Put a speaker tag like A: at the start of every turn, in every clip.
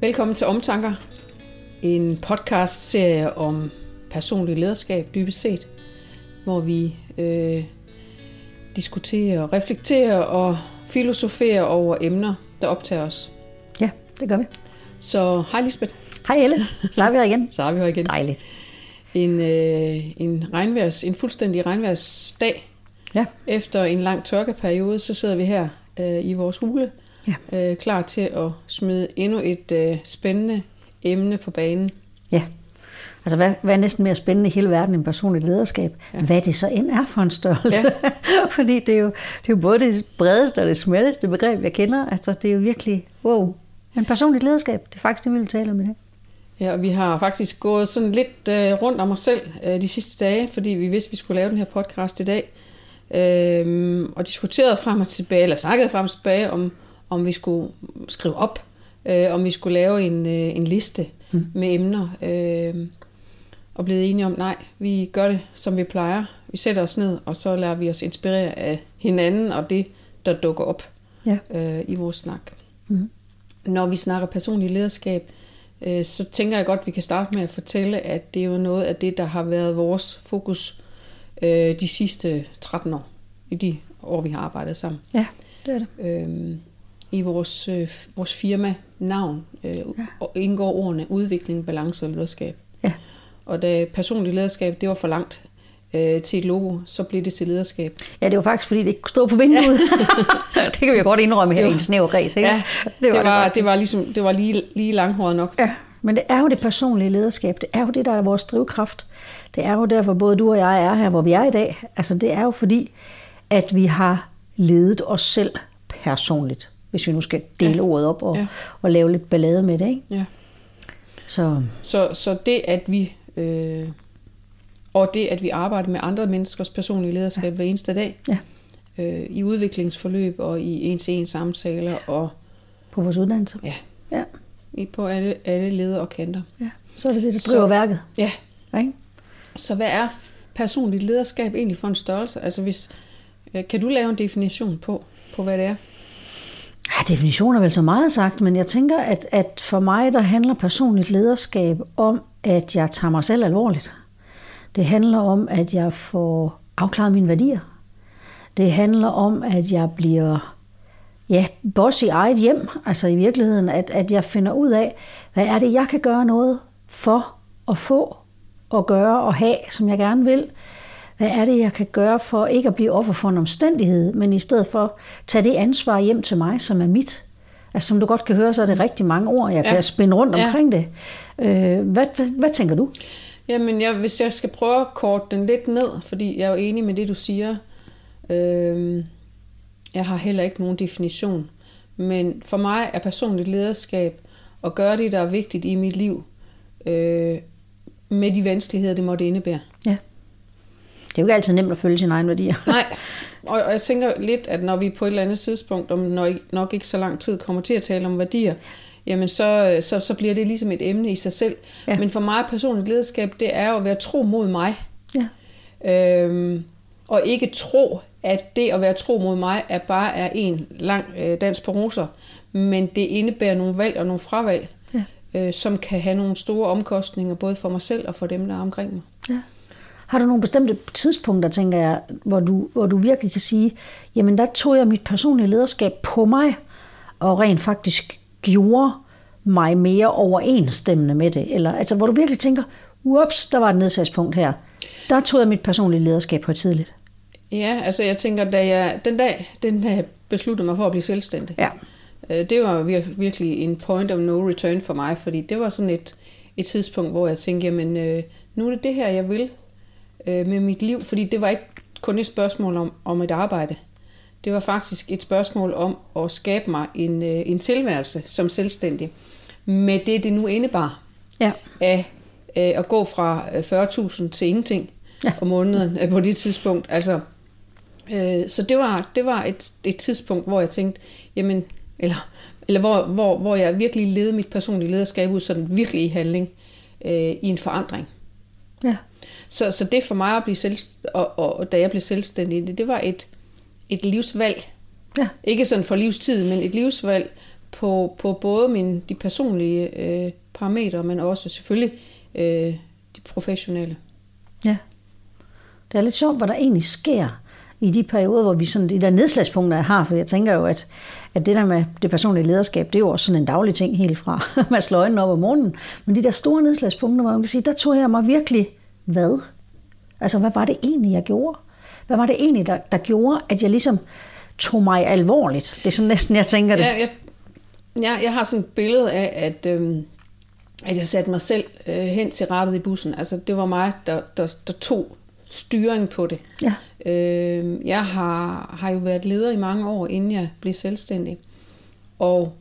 A: Velkommen til Omtanker, en podcast-serie om personlig lederskab dybest set, hvor vi øh, diskuterer, reflekterer og filosoferer over emner, der optager os.
B: Ja, det gør vi.
A: Så hej Lisbeth.
B: Hej Elle, så er vi her igen.
A: Så er vi her igen.
B: Dejligt.
A: En, øh, en, regnværs, en fuldstændig regnværsdag.
B: Ja.
A: Efter en lang tørkeperiode, så sidder vi her øh, i vores hule,
B: Ja.
A: øh, klar til at smide endnu et øh, spændende emne på banen.
B: Ja. Altså, hvad, hvad er næsten mere spændende i hele verden end personligt lederskab? Ja. Hvad det så end er for en størrelse. Ja. Fordi det er, jo, det er jo både det bredeste og det smalleste begreb, jeg kender. Altså, det er jo virkelig, wow. Men personligt lederskab, det er faktisk det, vi vil tale om i dag.
A: Ja, og vi har faktisk gået sådan lidt øh, rundt om os selv øh, de sidste dage, fordi vi vidste, at vi skulle lave den her podcast i dag. Øh, og diskuteret frem og tilbage, eller snakket frem og tilbage om, om vi skulle skrive op, øh, om vi skulle lave en, øh, en liste mm. med emner. Øh, og blevet enige om, nej, vi gør det, som vi plejer. Vi sætter os ned, og så lader vi os inspirere af hinanden og det, der dukker op
B: Ja.
A: øh, i vores snak.
B: Mm.
A: Når vi snakker personlig lederskab, øh, så tænker jeg godt, at vi kan starte med at fortælle, at det er jo noget af det, der har været vores fokus øh, de sidste 13 år, i de år, vi har arbejdet sammen.
B: Ja, det er det.
A: Øhm, I vores, øh, vores firma navn øh, ja. indgår ordene udvikling, balance og lederskab.
B: Ja.
A: Og da personlig lederskab, det var for langt øh, til et logo, så blev det til lederskab.
B: Ja, det var faktisk, fordi det ikke stod på vinduet. det kan vi jo godt indrømme her i en snæver kreds, ikke?
A: Ja, det var, det var,
B: godt.
A: det var, ligesom, det var lige, lige langhåret nok.
B: Ja, men det er jo det personlige lederskab. Det er jo det, der er vores drivkraft. Det er jo derfor, både du og jeg er her, hvor vi er i dag. Altså, det er jo fordi, at vi har ledet os selv personligt. Hvis vi nu skal dele ja. ordet op og,
A: ja.
B: og lave lidt ballade med det, ikke?
A: Ja.
B: Så
A: Så, så det, at vi... Øh, og det, at vi arbejder med andre menneskers personlige lederskab ja. hver eneste dag,
B: ja,
A: øh, i udviklingsforløb og i en-til-en samtaler og
B: på vores uddannelse.
A: ja,
B: Ja,
A: i- på alle, alle leder og kanter.
B: ja. Så er det det, der
A: Så-
B: driver værket.
A: Ja,
B: Ikke?
A: så hvad er personligt lederskab egentlig for en størrelse? Altså hvis, øh, kan du lave en definition på, på hvad det er?
B: Ja, definition er vel så meget sagt, men jeg tænker, at, at for mig, der handler personligt lederskab om, at jeg tager mig selv alvorligt. Det handler om, at jeg får afklaret mine værdier. Det handler om, at jeg bliver ja, boss i eget hjem. Altså i virkeligheden, at, at jeg finder ud af, hvad er det, jeg kan gøre noget for at få og gøre og have, som jeg gerne vil. Hvad er det, jeg kan gøre for ikke at blive offer for en omstændighed, men i stedet for tage det ansvar hjem til mig, som er mit. Altså som du godt kan høre, så er det rigtig mange ord, jeg
A: Ja.
B: kan spænde rundt
A: Ja.
B: omkring det. Øh, hvad, hvad, hvad tænker du?
A: Jamen, jeg, hvis jeg skal prøve at korte den lidt ned, fordi jeg er jo enig med det, du siger. Øh, jeg har heller ikke nogen definition. Men for mig er personligt lederskab at gøre det, der er vigtigt i mit liv, øh, med de vanskeligheder, det måtte indebære.
B: Ja. Det er jo ikke altid nemt at følge sine egne værdier.
A: Nej, og, og jeg tænker lidt, at når vi på et eller andet tidspunkt, om nok, nok ikke så lang tid, kommer til at tale om værdier, jamen så, så, så bliver det ligesom et emne i sig selv. Ja. Men for mig personligt lederskab, det er jo at være tro mod mig.
B: Ja.
A: Øhm, og ikke tro, at det at være tro mod mig er bare er en lang øh, dans på roser, men det indebærer nogle valg og nogle fravalg,
B: Ja.
A: øh, som kan have nogle store omkostninger, både for mig selv og for dem, der er omkring mig.
B: Ja. Har du nogle bestemte tidspunkter, tænker jeg, hvor du, hvor du virkelig kan sige, jamen der tog jeg mit personlige lederskab på mig, og rent faktisk gjorde mig mere overensstemmende med det? Eller altså, hvor du virkelig tænker, ups, der var et nedsatspunkt her. Der tog jeg mit personlige lederskab på tidligt.
A: Ja, altså jeg tænker, da jeg, den dag, den dag jeg besluttede mig for at blive selvstændig,
B: Ja.
A: øh, det var vir- virkelig en point of no return for mig, fordi det var sådan et, et tidspunkt, hvor jeg tænkte, jamen øh, nu er det det her, jeg vil øh, med mit liv, fordi det var ikke kun et spørgsmål om, om et arbejde. Det var faktisk et spørgsmål om at skabe mig en, øh, en tilværelse som selvstændig, med det, det nu indebar
B: Ja.
A: af øh, at gå fra øh, 40.000 til ingenting. Ja. om måneden øh, på det tidspunkt. Altså, øh, så det var, det var et, et tidspunkt, hvor jeg tænkte, jamen, eller, eller hvor, hvor, hvor jeg virkelig levede mit personlige lederskab ud sådan virkelig i handling, øh, i en forandring.
B: Ja.
A: Så, så det for mig at blive selv, og, og, og da jeg blev selvstændig, det, det var et, et livsvalg.
B: Ja.
A: Ikke sådan for livstid, men et livsvalg på, på både mine, de personlige øh, parametre, men også selvfølgelig øh, de professionelle.
B: Ja. Det er lidt sjovt, hvad der egentlig sker i de perioder, hvor vi sådan, de der nedslagspunkter, jeg har, for jeg tænker jo, at, at det der med det personlige lederskab, det er jo også sådan en daglig ting helt fra, man slår øjnene op om morgenen, men de der store nedslagspunkter, hvor man kan sige, der tog jeg mig virkelig, hvad? Altså, hvad var det egentlig, jeg gjorde? Hvad var det egentlig, der, der gjorde, at jeg ligesom tog mig alvorligt? Det er sådan næsten, jeg tænker det.
A: Ja, jeg, jeg, jeg har sådan et billede af, at, øhm, at jeg satte mig selv øh, hen til rettet i bussen. Altså, det var mig, der, der, der tog styring på det.
B: Ja.
A: Øh, jeg har, har jo været leder i mange år, inden jeg blev selvstændig. Og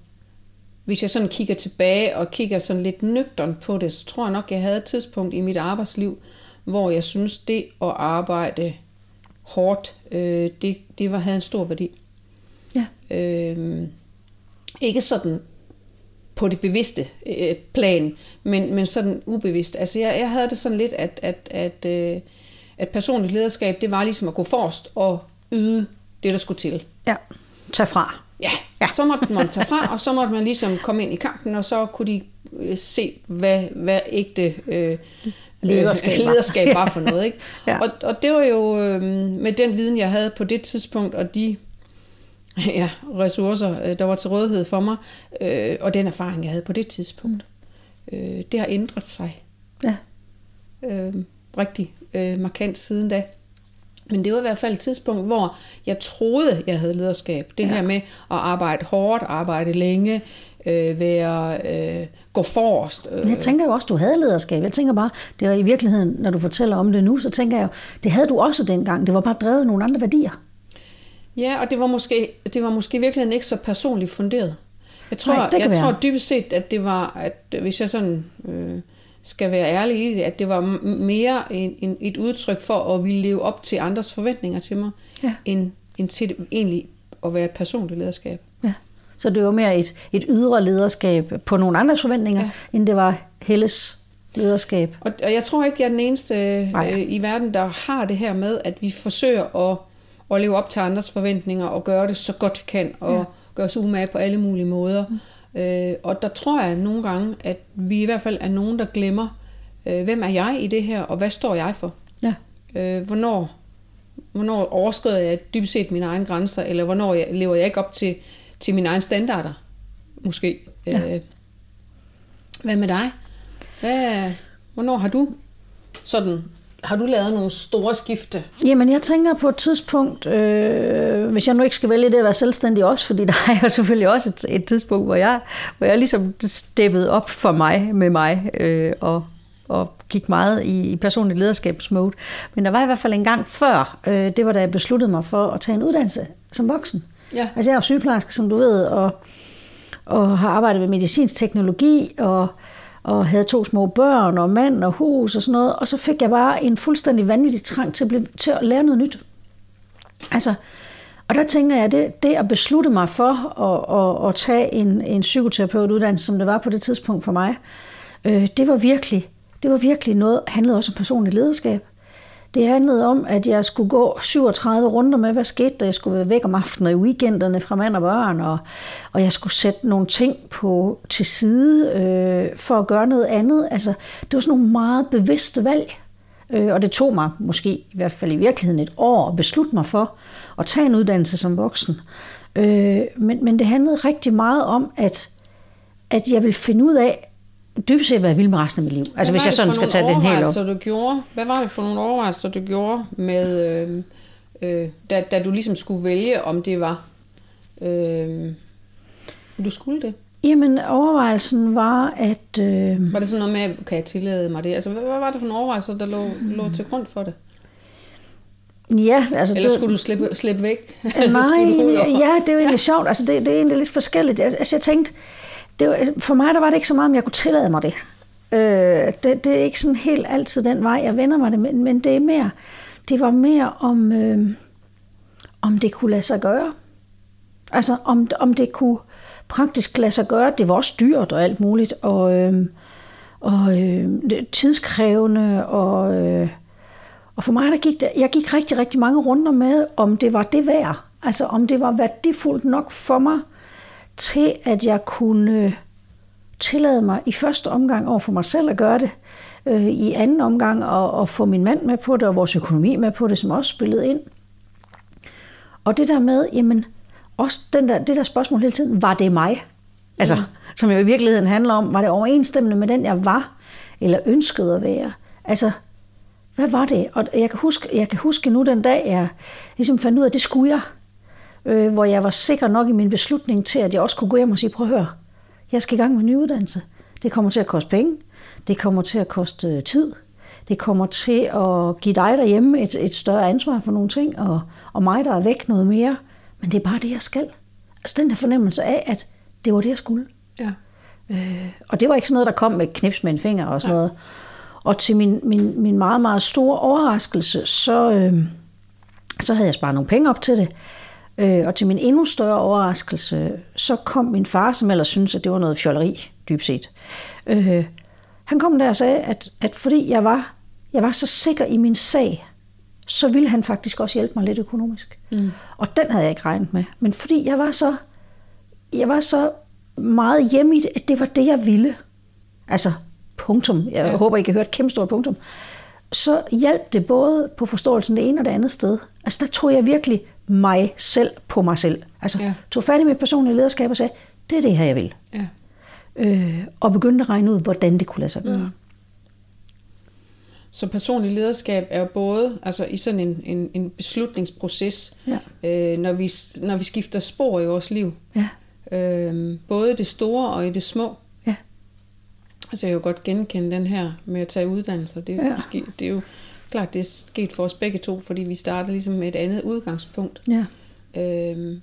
A: hvis jeg sådan kigger tilbage og kigger sådan lidt nøgtern på det, så tror jeg nok, jeg havde et tidspunkt i mit arbejdsliv, hvor jeg synes, det at arbejde hårdt, øh, det, det var, havde en stor værdi.
B: Ja.
A: Øh, ikke sådan på det bevidste øh, plan, men, men sådan ubevidst. Altså jeg, jeg havde det sådan lidt, at, at, at, øh, at personligt lederskab, det var ligesom at gå forrest og yde det, der skulle til.
B: Ja, tag fra.
A: Ja, ja. så måtte man tage fra, og så måtte man ligesom komme ind i kampen, og så kunne de øh, se, hvad, hvad ægte øh,
B: Lederskab var.
A: lederskab var for noget. Ikke?
B: Ja.
A: og, og det var jo øh, med den viden, jeg havde på det tidspunkt, og de ja, ressourcer, øh, der var til rådighed for mig, øh, og den erfaring, jeg havde på det tidspunkt. Øh, det har ændret sig
B: Ja.
A: øh, rigtig øh, markant siden da. Men det var i hvert fald et tidspunkt, hvor jeg troede, jeg havde lederskab. Det ja. her med at arbejde hårdt, arbejde længe, øh, være, øh, gå forrest. Øh.
B: Jeg tænker jo også, du havde lederskab. Jeg tænker bare, det var i virkeligheden, når du fortæller om det nu, så tænker jeg jo, det havde du også dengang. Det var bare drevet af nogle andre værdier.
A: Ja, og det var måske, det var måske virkelig ikke så personligt funderet. Jeg tror,
B: Nej,
A: jeg
B: være.
A: tror dybest set, at det var, at hvis jeg sådan øh, skal være ærlig i det, at det var mere en, en, et udtryk for at ville leve op til andres forventninger til mig,
B: Ja.
A: end, end til egentlig at være et personligt lederskab.
B: Ja. Så det var mere et, et ydre lederskab på nogle andres forventninger, ja. end det var Helles lederskab.
A: Og, og jeg tror ikke, jeg er den eneste
B: Nej.
A: øh, i verden, der har det her med, at vi forsøger at, at leve op til andres forventninger og gøre det så godt vi kan, og ja. gøre os umage på alle mulige måder. Mm. Øh, og der tror jeg nogle gange, at vi i hvert fald er nogen, der glemmer, øh, hvem er jeg i det her, og hvad står jeg for?
B: Ja.
A: Øh, hvornår, hvornår overskrider jeg dybest set mine egne grænser, eller hvornår jeg, lever jeg ikke op til, til mine egne standarder? Måske.
B: Ja.
A: Øh, hvad med dig? Hvad, hvornår har du sådan, har du lavet nogle store skifte?
B: Jamen, jeg tænker på et tidspunkt, øh, hvis jeg nu ikke skal vælge det at være selvstændig også, fordi der er jo selvfølgelig også et, et tidspunkt, hvor jeg, hvor jeg ligesom steppede op for mig med mig, øh, og, og gik meget i, i personlig lederskabsmode. Men der var i hvert fald en gang før, øh, det var da jeg besluttede mig for at tage en uddannelse som voksen.
A: Ja.
B: Altså jeg er sygeplejerske, som du ved, og, og har arbejdet med medicinsk teknologi, og, og havde to små børn, og mand og hus og sådan noget. Og så fik jeg bare en fuldstændig vanvittig trang til at, blive, til at lære noget nyt. Altså, og der tænker jeg, det, det at beslutte mig for at, at, at tage en, en psykoterapeutuddannelse, som det var på det tidspunkt for mig, øh, det var virkelig, det var virkelig noget, handlede også om personligt lederskab. Det handlede om, at jeg skulle gå 37 runder med, hvad skete der. Jeg skulle være væk om aftenen og i weekenderne fra mand og børn, og, og jeg skulle sætte nogle ting på til side øh, for at gøre noget andet. Altså, det var sådan nogle meget bevidste valg. Øh, og det tog mig måske, i hvert fald i virkeligheden, et år at beslutte mig for at tage en uddannelse som voksen. Øh, men, men det handlede rigtig meget om, at, at jeg ville finde ud af, dybest set, hvad jeg ville med resten af mit liv. Altså hvis jeg sådan skal tage den helt op.
A: du gjorde? Hvad var det for nogle overvejelser, du gjorde med, øh, øh, da, da du ligesom skulle vælge, om det var, øh, du skulle det?
B: Jamen, overvejelsen var, at... Øh,
A: Var det sådan noget med, kan jeg tillade mig det? Altså, hvad, hvad var det for nogle overvejelser, der lå, lå til grund for det?
B: ja, altså...
A: Eller
B: det,
A: skulle du slippe, slippe væk? Eller
B: Nej, ja, det er jo egentlig sjovt. Altså, det, det er egentlig lidt forskelligt. Altså, jeg tænkte, det var, for mig der var det ikke så meget, om jeg kunne tillade mig det. Øh, det. Det er ikke sådan helt altid den vej, jeg vender mig det, men, men det er mere, det var mere om, øh, om det kunne lade sig gøre. Altså, om, om det kunne praktisk lade sig gøre. Det var også dyrt og alt muligt, og, øh, og øh, tidskrævende, og, øh, og for mig der gik det, jeg gik rigtig, rigtig mange runder med, om det var det værd. Altså om det var værdifuldt nok for mig, til at jeg kunne tillade mig i første omgang over for mig selv at gøre det, øh, i anden omgang at, at få min mand med på det, og vores økonomi med på det, som også spillede ind. Og det der med, jamen, også den der, det der spørgsmål hele tiden, var det mig? Altså, mm. som jo i virkeligheden handler om, var det overensstemmende med den, jeg var, eller ønskede at være? Altså, hvad var det? Og jeg kan huske, jeg kan huske nu den dag, jeg ligesom fandt ud af, at det skulle jeg. Øh, hvor jeg var sikker nok i min beslutning til, at jeg også kunne gå hjem og sige, prøv at høre, jeg skal i gang med en ny uddannelse. Det kommer til at koste penge. Det kommer til at koste øh, tid. Det kommer til at give dig derhjemme et, et større ansvar for nogle ting, og, og mig, der er væk noget mere. Men det er bare det, jeg skal. Altså den der fornemmelse af, at det var det, jeg skulle.
A: Ja.
B: Øh, og det var ikke sådan noget, der kom med knips med en finger og sådan ja. noget. Og til min, min, min meget, meget store overraskelse, så, øh, så havde jeg sparet nogle penge op til det. Øh, og til min endnu større overraskelse, så kom min far, som ellers syntes, at det var noget fjolleri, dybt set. Øh, han kom der og sagde, at, at fordi jeg var, jeg var så sikker i min sag, så ville han faktisk også hjælpe mig lidt økonomisk. Mm. Og den havde jeg ikke regnet med. Men fordi jeg var så, jeg var så meget hjemme i det, at det var det, jeg ville. Altså, punktum. Jeg ja. håber, I kan høre et kæmpe stort punktum. Så hjalp det både på forståelsen det ene og det andet sted. Altså, der tror jeg virkelig mig selv på mig selv. Altså, ja. tog fat i mit personlige lederskab og sagde, det er det her, jeg vil. Ja. Øh, og begyndte at regne ud, hvordan det kunne lade sig gøre. Mm.
A: Så personlig lederskab er jo både altså i sådan en, en, en beslutningsproces, ja. øh, når, vi, når vi skifter spor i vores liv. Ja. Øh, både det store og i det små. Ja. Altså jeg kan jo godt genkende den her med at tage uddannelser. Det, ja. det er jo klart, det er sket for os begge to, fordi vi startede ligesom med et andet udgangspunkt. Ja. Øh,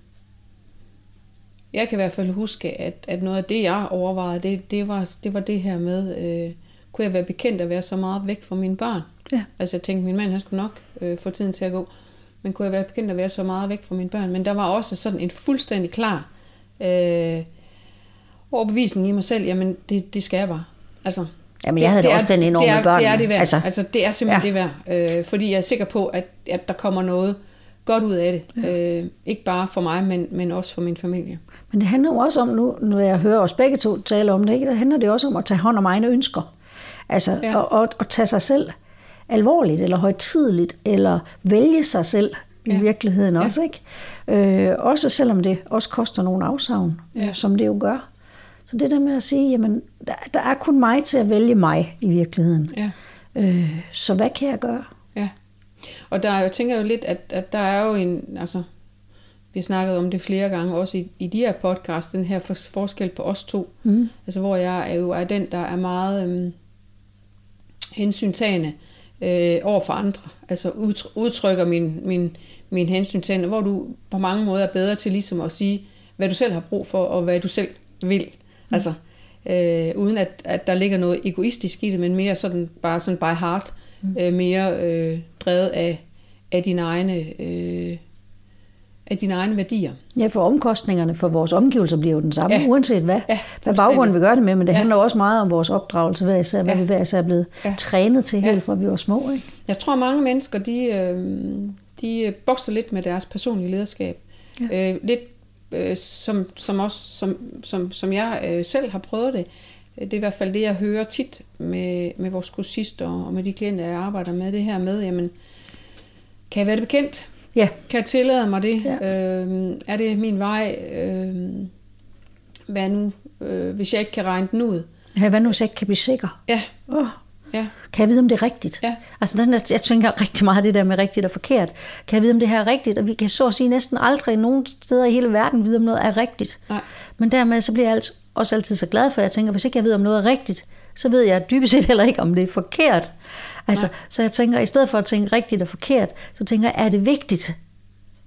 A: jeg kan i hvert fald huske, at, at noget af det, jeg overvejede, det, det, var, det var det her med... Øh, kunne jeg være bekendt at være så meget væk fra mine børn? Ja. Altså jeg tænkte, min mand han skulle nok øh, få tiden til at gå. Men kunne jeg være bekendt at være så meget væk fra mine børn? Men der var også sådan en fuldstændig klar øh, overbevisning i mig selv, jamen det, det skal jeg bare. Altså,
B: Jamen jeg havde det, det også er, den enorme
A: det er,
B: børn.
A: Det er det værd. Altså, altså det er simpelthen ja. det værd. Øh, fordi jeg er sikker på, at, at der kommer noget godt ud af det. Ja. Øh, ikke bare for mig, men, men også for min familie.
B: Men det handler jo også om, nu når jeg hører os begge to tale om det, ikke? der handler det også om at tage hånd om egne ønsker. Altså ja. at, at, at tage sig selv alvorligt, eller højtidligt, eller vælge sig selv i ja. virkeligheden også. Ja. ikke? Øh, også selvom det også koster nogle afsavn, ja. som det jo gør. Så det der med at sige, jamen, der, der er kun mig til at vælge mig i virkeligheden. Ja. Øh, så hvad kan jeg gøre?
A: Ja. Og der, jeg tænker jo lidt, at, at der er jo en, altså, vi har snakket om det flere gange, også i, i de her podcast, den her for, forskel på os to. Mm. Altså, hvor jeg er jo er den, der er meget øhm, hensyntagende øh, over for andre. Altså udtrykker min, min, min hensyntagende, hvor du på mange måder er bedre til ligesom at sige, hvad du selv har brug for, og hvad du selv vil. Mm. Altså, øh, uden at, at der ligger noget egoistisk i det, men mere sådan, bare sådan by heart, mm. øh, mere øh, drevet af, af dine egne... Øh, af dine egne værdier.
B: Ja, for omkostningerne for vores omgivelser bliver jo den samme, ja. uanset hvad, ja, hvad baggrunden vi gør det med, men det ja. handler også meget om vores opdragelse, hvad, især, ja. hvad vi hver især er blevet ja. trænet til ja. helt fra vi var små. Ikke?
A: Jeg tror, mange mennesker, de, øh, de bokser lidt med deres personlige lederskab. Ja. Øh, lidt øh, som, som, også, som, som, som jeg øh, selv har prøvet det. Det er i hvert fald det, jeg hører tit med, med vores kursister og med de klienter, jeg arbejder med, det her med, jamen, kan jeg være det bekendt? Ja. Kan jeg tillade mig det? Ja. Øh, er det min vej? Øh, hvad nu, øh, hvis jeg ikke kan regne den ud?
B: Ja, hvad nu, hvis jeg ikke kan blive sikker?
A: Ja. Oh.
B: Kan jeg vide, om det er rigtigt? Ja. Altså, den der, jeg tænker rigtig meget det der med rigtigt og forkert. Kan jeg vide, om det her er rigtigt? Og vi kan så at sige næsten aldrig nogen steder i hele verden vide, om noget er rigtigt. Nej. Men dermed så bliver jeg også altid så glad for, at jeg tænker, hvis ikke jeg ved, om noget er rigtigt, så ved jeg dybest set heller ikke, om det er forkert. Altså, så jeg tænker, i stedet for at tænke rigtigt og forkert, så tænker jeg, er det vigtigt?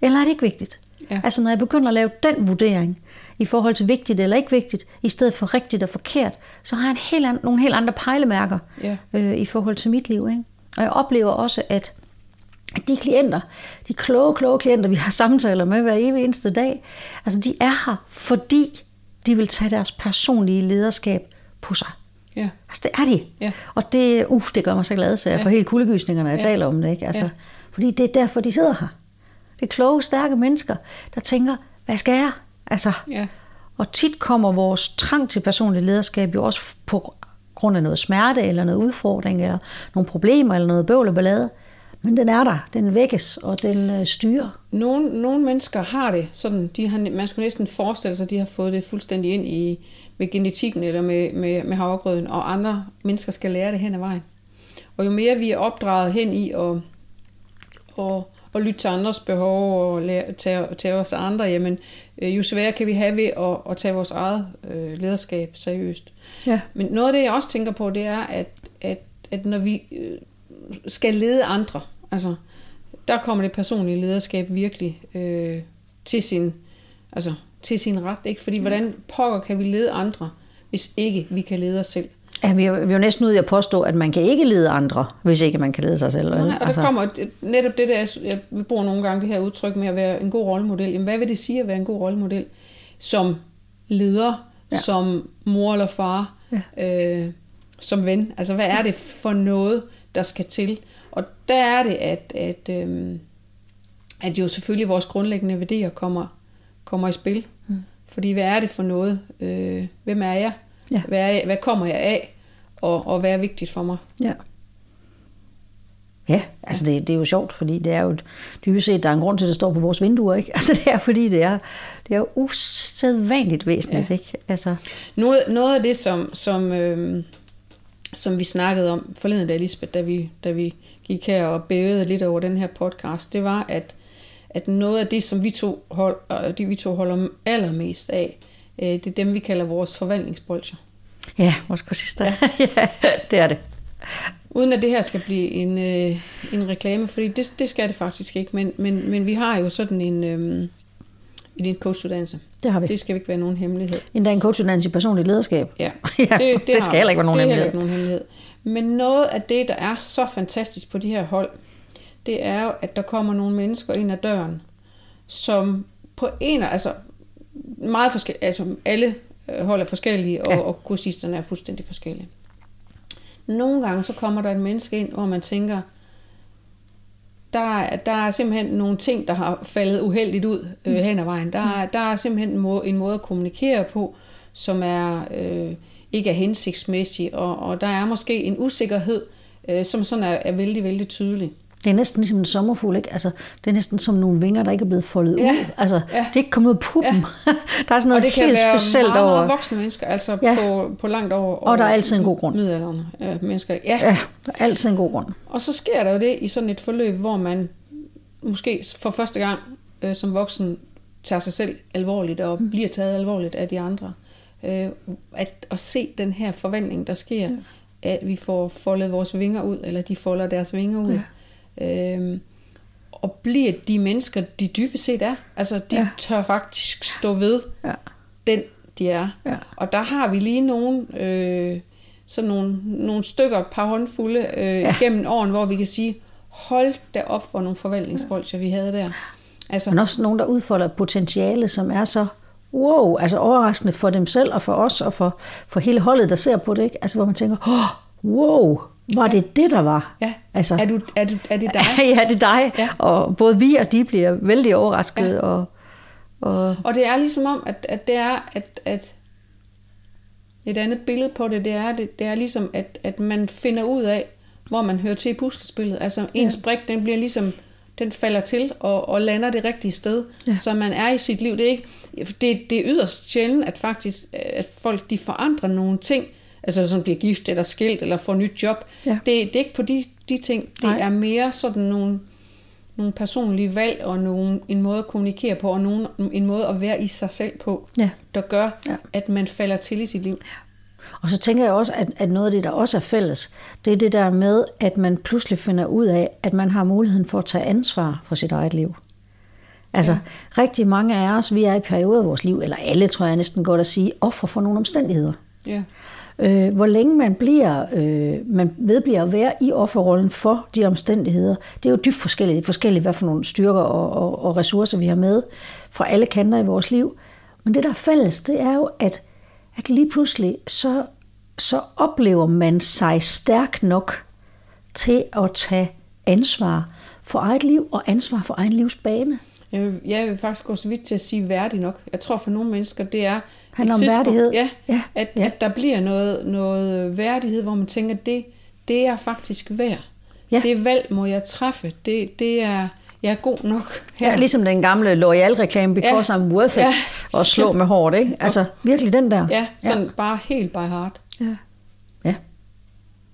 B: Eller er det ikke vigtigt? Ja. Altså, når jeg begynder at lave den vurdering, i forhold til vigtigt eller ikke vigtigt, i stedet for rigtigt og forkert, så har jeg en helt an, nogle helt andre pejlemærker ja. øh, i forhold til mit liv. Ikke? Og jeg oplever også, at de klienter, de kloge, kloge klienter, vi har samtaler med hver evig eneste dag, altså de er her, fordi de vil tage deres personlige lederskab på sig.
A: Ja.
B: Altså, det er de.
A: Ja.
B: Og det, uh, det gør mig så glad, så jeg
A: Ja.
B: får helt kuldegysninger, når jeg
A: Ja.
B: taler om det. Ikke? Altså,
A: Ja.
B: Fordi det er derfor, de sidder her. Det er kloge, stærke mennesker, der tænker, hvad skal jeg? Altså,
A: Ja.
B: og tit kommer vores trang til personligt lederskab jo også på grund af noget smerte, eller noget udfordring, eller nogle problemer, eller noget bøvl og ballade. Men den er der, den vækkes, og den øh, styrer.
A: Nogle, nogle mennesker har det sådan, de har, man skulle næsten forestille sig, at de har fået det fuldstændig ind i, med genetikken eller med, med, med havregrøden, og andre mennesker skal lære det hen ad vejen. Og jo mere vi er opdraget hen i at, at, at lytte til andres behov og lære, tage, tage os andre, jamen, øh, jo sværere kan vi have ved at, at tage vores eget øh, lederskab seriøst.
B: Ja.
A: Men noget af det, jeg også tænker på, det er, at, at, at når vi øh, skal lede andre, altså, der kommer det personlige lederskab virkelig øh, til sin, altså, til sin ret. Ikke? Fordi hvordan pokker kan vi lede andre, hvis ikke vi kan lede os selv?
B: Ja, vi er, jo- vi er jo næsten ude i at påstå, at man kan ikke lede andre, hvis ikke man kan lede sig selv.
A: Nej, og der kommer et- netop det der, jeg, vi bruger nogle gange det her udtryk med at være en god rollemodel. Jamen, hvad vil det sige at være en god rollemodel? Som leder,
B: ja.
A: som mor eller far, ja. øh, som ven. Altså, hvad er det for noget, der skal til? Og der er det, at, at, øh, at jo selvfølgelig vores grundlæggende værdier kommer, kommer i spil. Mm. Fordi hvad er det for noget? Øh, hvem er jeg?
B: Ja.
A: Hvad, er hvad kommer jeg af? Og, og hvad er vigtigt for mig?
B: Ja. Ja, altså det, det er jo sjovt, fordi det er jo dybest set, der er en grund til, at det står på vores vinduer, ikke? Altså det er fordi, det er, det er jo usædvanligt væsentligt, ja. ikke? Altså,
A: Noget, noget af det, som, som, øh, som vi snakkede om forleden dag, Lisbeth, da vi, da vi gik her og bævede lidt over den her podcast, det var, at, at noget af det, som vi to, hold, og det, vi to holder allermest af, det er dem, vi kalder vores forvandlingsbolcher.
B: ja, vores kursister. Ja. ja, det er det.
A: Uden at det her skal blive en, øh, en reklame, fordi det, det skal det faktisk ikke, men, men, men vi har jo sådan en, øh, en coachuddannelse.
B: Det har vi.
A: Det skal ikke være nogen hemmelighed.
B: Endda en coachuddannelse i personligt lederskab.
A: Ja,
B: Ja, det
A: har
B: skal
A: vi.
B: heller ikke være nogen
A: det
B: hemmelighed.
A: ikke nogen hemmelighed. Men noget af det, der er så fantastisk på de her hold, det er jo, at der kommer nogle mennesker ind ad døren, som på en altså meget forskellige, altså alle øh, hold er forskellige, og,
B: Ja.
A: og kursisterne er fuldstændig forskellige. Nogle gange så kommer der et menneske ind, hvor man tænker, der, er- der er simpelthen nogle ting, der har faldet uheldigt ud øh, hen ad vejen. Der, er- der er simpelthen en måde, en måde at kommunikere på, som er øh, ikke er hensigtsmæssig, og, og der er måske en usikkerhed, øh, som sådan er, er vældig, vældig tydelig.
B: Det er næsten ligesom en sommerfugl, ikke? Altså, det er næsten som nogle vinger, der ikke er blevet foldet
A: Ja,
B: ud. Altså,
A: ja.
B: det er ikke kommet ud af puppen. Ja. der er sådan
A: Og
B: noget
A: det kan
B: helt
A: være
B: specielt
A: meget,
B: over...
A: meget voksne mennesker, altså
B: Ja.
A: på, på langt over.
B: Og der er altid en god grund.
A: Midaldrende øh, mennesker. Ja.
B: Ja, der er altid en god grund.
A: Og så sker der jo det i sådan et forløb, hvor man måske for første gang øh, som voksen tager sig selv alvorligt og mm. bliver taget alvorligt af de andre. Øh, at, at se den her forvandling, der sker, ja. at vi får foldet vores vinger ud, eller de folder deres vinger ud. Ja. Øh, og bliver de mennesker, de dybest set er. Altså, de
B: Ja.
A: ja. tør faktisk stå ved
B: Ja.
A: den, de er.
B: Ja.
A: Og der har vi lige nogle, øh, sådan nogle, nogle stykker, et par håndfulde øh, ja. igennem åren, hvor vi kan sige, hold da op for nogle forvaltningsbolcher, vi havde der. Altså,
B: Men også nogen, der udfolder potentiale, som er så wow, altså overraskende for dem selv og for os og for, for hele holdet, der ser på det. Ikke? Altså hvor man tænker, oh, wow, var det det, der var?
A: ja.
B: Altså,
A: er, du, er, du, er det dig?
B: ja, det er dig.
A: Ja.
B: Og både vi og de bliver vældig overrasket. Ja. Og, og,
A: Og det er ligesom om, at, at det er, at, at et andet billede på det, det er, det, det er ligesom, at, at man finder ud af, hvor man hører til i puslespillet. Altså ens ja. brik, den bliver ligesom, den falder til og, og lander det rigtige sted,
B: Ja.
A: så man er i sit liv. Det er, ikke, det, det er yderst sjældent, at faktisk at folk de forandrer nogle ting, altså som bliver gift eller skilt eller får nyt job.
B: Ja.
A: Det, det er ikke på de, de ting. Det
B: Nej.
A: er mere sådan nogle, nogle personlige valg og nogle, en måde at kommunikere på og nogle, en måde at være i sig selv på,
B: Ja.
A: der gør,
B: Ja.
A: at man falder til i sit liv.
B: og så tænker jeg også, at, at noget af det, der også er fælles, det er det der med, at man pludselig finder ud af, at man har muligheden for at tage ansvar for sit eget liv. Altså, ja. rigtig mange af os, vi er i perioder af vores liv, eller alle, tror jeg næsten godt at sige, offer for nogle omstændigheder.
A: Ja.
B: Øh, hvor længe man bliver, øh, man vedbliver at være i offerrollen for de omstændigheder, det er jo dybt forskelligt, forskelligt hvad for nogle styrker og, og, og ressourcer vi har med fra alle kanter i vores liv. Men det der er fælles, det er jo, at, at lige pludselig så så oplever man sig stærk nok til at tage ansvar for eget liv og ansvar for egen livsbane.
A: Jeg vil, jeg vil faktisk gå så vidt til at sige værdig nok. Jeg tror for nogle mennesker, det er...
B: Handler om værdighed.
A: Ja,
B: Ja,
A: at,
B: ja.
A: at der bliver noget, noget værdighed, hvor man tænker, det, det er faktisk værd.
B: Ja.
A: Det valg må jeg træffe. Det, det er, jeg er god nok her.
B: Ja, ligesom den gamle L'Oreal-reklame, because
A: Ja.
B: I'm worth it,
A: Ja.
B: og slå med hårdt, ikke? Altså, virkelig den der.
A: Ja, sådan ja. bare helt by heart.
B: Ja. Ja.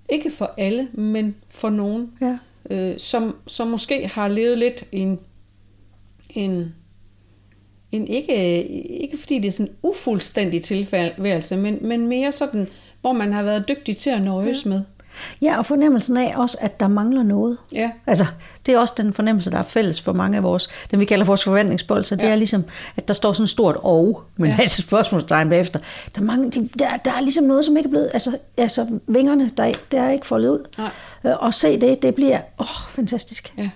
A: Ikke for alle, men for nogen,
B: ja.
A: øh, som, som måske har levet lidt i en, en, en ikke, ikke fordi det er sådan en ufuldstændig tilværelse, men, men mere sådan, hvor man har været dygtig til at nøjes ja. med.
B: Ja, og fornemmelsen af også, at der mangler noget.
A: Ja.
B: Altså, det er også den fornemmelse, der er fælles for mange af vores, den vi kalder vores forventningsbolser. Det
A: Ja.
B: er ligesom, at der står sådan et stort og med en
A: Ja.
B: masse spørgsmålstegn bagefter. Der er, de, der, der er ligesom noget, som ikke er blevet, altså, altså vingerne, der, er- der er ikke foldet ud.
A: Nej.
B: Øh, Og se det, det bliver, åh, fantastisk.
A: Ja.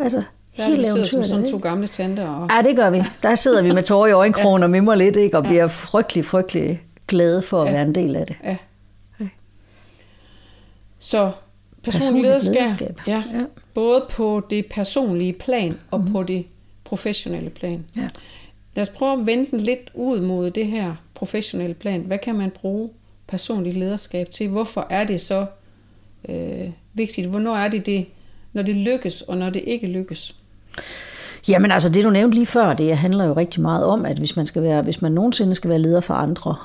B: Altså,
A: Der er
B: helt
A: vi sidder som sådan to gamle tanter. Og,
B: Ja, det gør vi. Der sidder vi med tårer i øjenkrogen og mimrer lidt, ikke? og bliver frygtelig, frygtelig glade for at
A: Ja.
B: være en del af det.
A: ja.
B: Ja.
A: Så personlig
B: Personligt
A: lederskab,
B: lederskab.
A: Ja,
B: Ja.
A: ja. både på det personlige plan og mm. på det professionelle plan.
B: Ja.
A: Lad os prøve at vende den lidt ud mod det her professionelle plan. Hvad kan man bruge personligt lederskab til? Hvorfor er det så øh, vigtigt? Hvornår er det det, når det lykkes, og når det ikke lykkes?
B: Jamen altså, det du nævnte lige før, det handler jo rigtig meget om, at hvis man, skal være, hvis man nogensinde skal være leder for andre,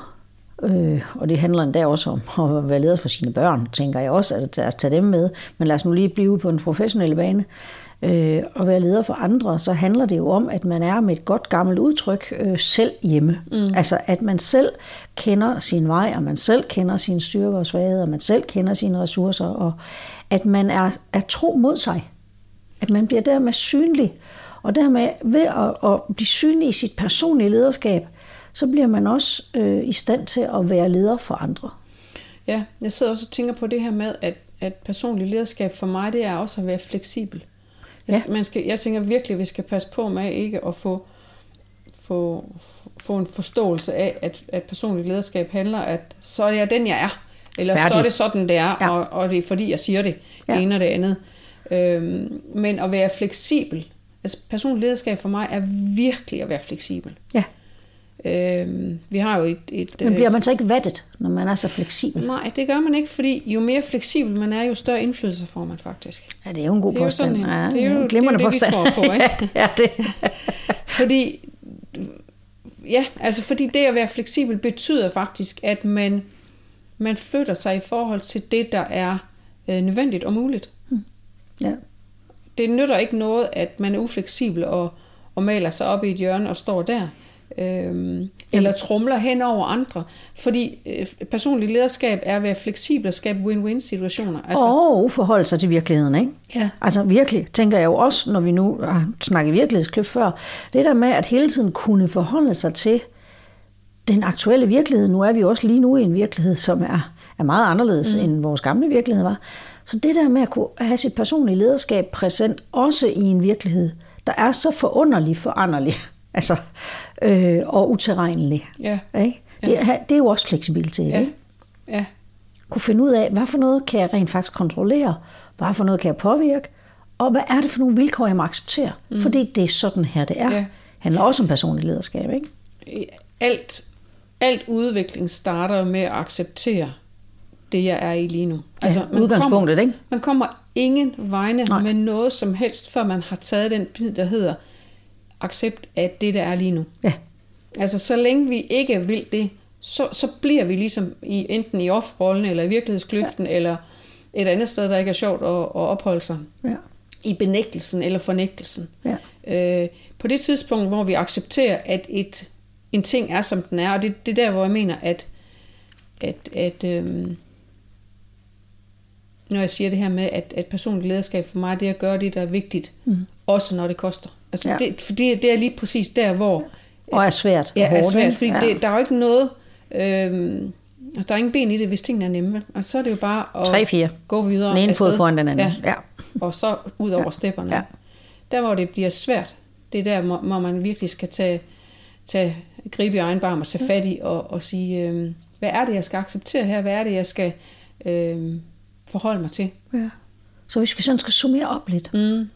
B: øh, og det handler endda også om at være leder for sine børn, tænker jeg også, altså at tage dem med, men lad os nu lige blive på den professionelle bane, øh, og være leder for andre, så handler det jo om, at man er med et godt gammelt udtryk øh, selv hjemme. Mm. Altså at man selv kender sin vej, og man selv kender sine styrker og svagheder, og man selv kender sine ressourcer, og at man er, er tro mod sig. At man bliver dermed synlig. Og dermed ved at, at blive synlig i sit personlige lederskab, så bliver man også øh, i stand til at være leder for andre.
A: Ja, jeg sidder også og tænker på det her med, at, at personlig lederskab for mig, det er også at være fleksibel.
B: Ja.
A: Man skal, jeg tænker virkelig, at vi skal passe på med ikke at få, få, få en forståelse af, at, at personlig lederskab handler, at så er jeg den, jeg er. Eller
B: Færdig.
A: så er det sådan, det er,
B: Ja.
A: og, og det er fordi, jeg siger det,
B: Ja.
A: det ene og det andet. Øhm, men at være fleksibel, altså personlig lederskab for mig er virkelig at være fleksibel.
B: Ja.
A: Øhm, vi har jo et... et
B: Men
A: øh,
B: bliver man så ikke vattet, når man er så fleksibel?
A: Nej, det gør man ikke, fordi jo mere fleksibel man er, jo større indflydelse får man faktisk.
B: Ja, det er jo en god
A: Det er jo
B: påstand.
A: sådan
B: ja,
A: det er jo-
B: en glimrende
A: det er jo det, vi
B: påstand.
A: tror på, ikke?
B: ja, det.
A: Fordi, ja, altså fordi det at være fleksibel betyder faktisk, at man, man flytter sig i forhold til det, der er øh, nødvendigt og muligt.
B: Ja.
A: Det nytter ikke noget, at man er ufleksibel og, og maler sig op i et hjørne og står der. Øhm, eller trumler hen over andre. Fordi øh, personlig lederskab er at være fleksibel og skabe win-win situationer. Altså,
B: Og uforholde sig til virkeligheden, ikke?
A: Ja.
B: Altså virkelig, tænker jeg jo også, når vi nu har snakket virkelighedsklip før, det der med at hele tiden kunne forholde sig til den aktuelle virkelighed. Nu er vi også lige nu i en virkelighed, som er, er meget anderledes, mm. end vores gamle virkelighed var. Så det der med at kunne have sit personlige lederskab præsent, også i en virkelighed, der er så forunderlig foranderlig, altså, øh, og uterrenelig.
A: Ja.
B: Ikke? Det, er, det er jo også fleksibilitet.
A: Ja.
B: Ikke?
A: Ja.
B: kunne finde ud af, hvad for noget kan jeg rent faktisk kontrollere, hvad for noget kan jeg påvirke, og hvad er det for nogle vilkår, jeg må acceptere. Mm. Fordi det er sådan her, det er.
A: Ja.
B: Handler også om personlig lederskab, ikke?
A: alt, alt udvikling starter med at acceptere det, jeg er i lige nu.
B: Ja, udgangspunktet,
A: kommer,
B: ikke?
A: Man kommer ingen vegne
B: Nej.
A: med noget som helst, før man har taget den bid, der hedder accept af det, der er lige nu.
B: Ja,
A: Altså, så længe vi ikke vil det, så, så bliver vi ligesom i, enten i offerrollen, eller i virkelighedskløften, ja. eller et andet sted, der ikke er sjovt at, at opholde sig.
B: ja,
A: I benægtelsen eller fornægtelsen.
B: ja.
A: Øh, på det tidspunkt, hvor vi accepterer, at et, en ting er, som den er, og det, det er der, hvor jeg mener, at, at, at øhm, når jeg siger det her med, at, at personligt lederskab for mig, det er at gøre det, der er vigtigt, mm. også når det koster. Altså,
B: Ja.
A: det, for det, det er lige præcis der, hvor
B: Og er svært
A: ja,
B: og
A: er svært, fordi
B: ja.
A: det, der er jo ikke noget, øhm, altså, der er ingen ben i det, hvis tingene er nemme. Og så er det jo bare at
B: Tre, fire.
A: gå videre
B: Den ene fod
A: afsted.
B: foran den anden.
A: Ja.
B: Ja.
A: Og så ud over ja. stepperne.
B: Ja.
A: Der, hvor det bliver svært, det er der, hvor, man virkelig skal tage, tage gribe i egen barm og tage fat i og, og sige, øhm, hvad er det, jeg skal acceptere her? Hvad er det, jeg skal øh, forholde mig til?
B: Ja. Så hvis vi sådan skal summere op lidt.
A: Mm.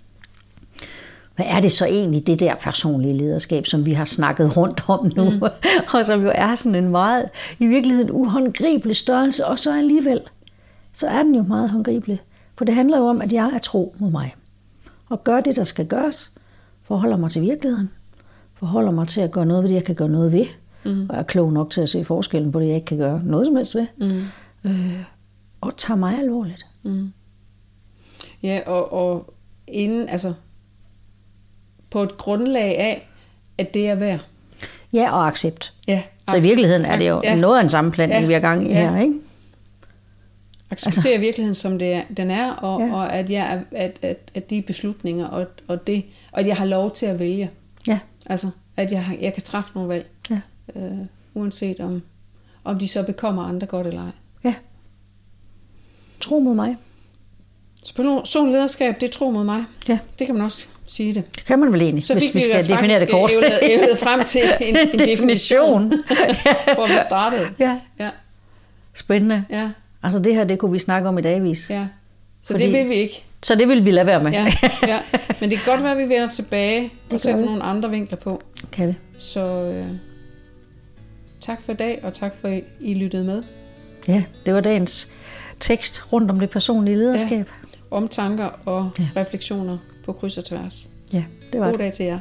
B: Hvad er det så egentlig, det der personlige lederskab, som vi har snakket rundt om nu, mm. og som jo er sådan en meget, i virkeligheden uhåndgribelig størrelse, og så alligevel, så er den jo meget håndgribelig. For det handler jo om, at jeg er tro mod mig, og gør det, der skal gøres, forholder mig til virkeligheden, forholder mig til at gøre noget ved det, jeg kan gøre noget ved, mm. og er klog nok til at se forskellen på det, jeg ikke kan gøre noget som helst ved, mm. øh, og tager mig alvorligt.
A: Mm. Ja, og, og inden, altså på et grundlag af, at det er værd.
B: Ja, og accept.
A: Ja,
B: Så i virkeligheden er det jo ja. noget af en sammenblanding, ja. vi er gang i ja. her, ikke?
A: Acceptere altså. virkeligheden, som det er, den er, og, ja. og at, jeg, at, at, at de beslutninger, og, og, det, og at jeg har lov til at vælge.
B: Ja.
A: Altså, at jeg, jeg kan træffe nogle valg.
B: Ja.
A: Øh, uanset om, om de så bekommer andre godt eller ej.
B: Ja. Tro mod mig.
A: Så sådan lederskab, det er tro mod mig.
B: Ja.
A: Det kan man også sige det.
B: Det kan man vel egentlig,
A: så
B: hvis vi skal definere det kort.
A: Så fik vi frem til en, en definition, hvor vi startede.
B: Ja.
A: ja.
B: Spændende.
A: Ja.
B: Altså det her, det kunne vi snakke om i dagvis.
A: Ja. Så Fordi, det vil vi ikke.
B: Så det vil vi lade være med.
A: Ja, ja. Men det kan godt være, at vi vender tilbage og sætter nogle andre vinkler på.
B: Kan vi.
A: Så øh, tak for i dag, og tak for, at I lyttede med.
B: Ja, det var dagens tekst rundt om det personlige lederskab.
A: Ja. Om tanker og ja. refleksioner på kryds og tværs.
B: Ja, det var
A: God
B: det.
A: dag til jer.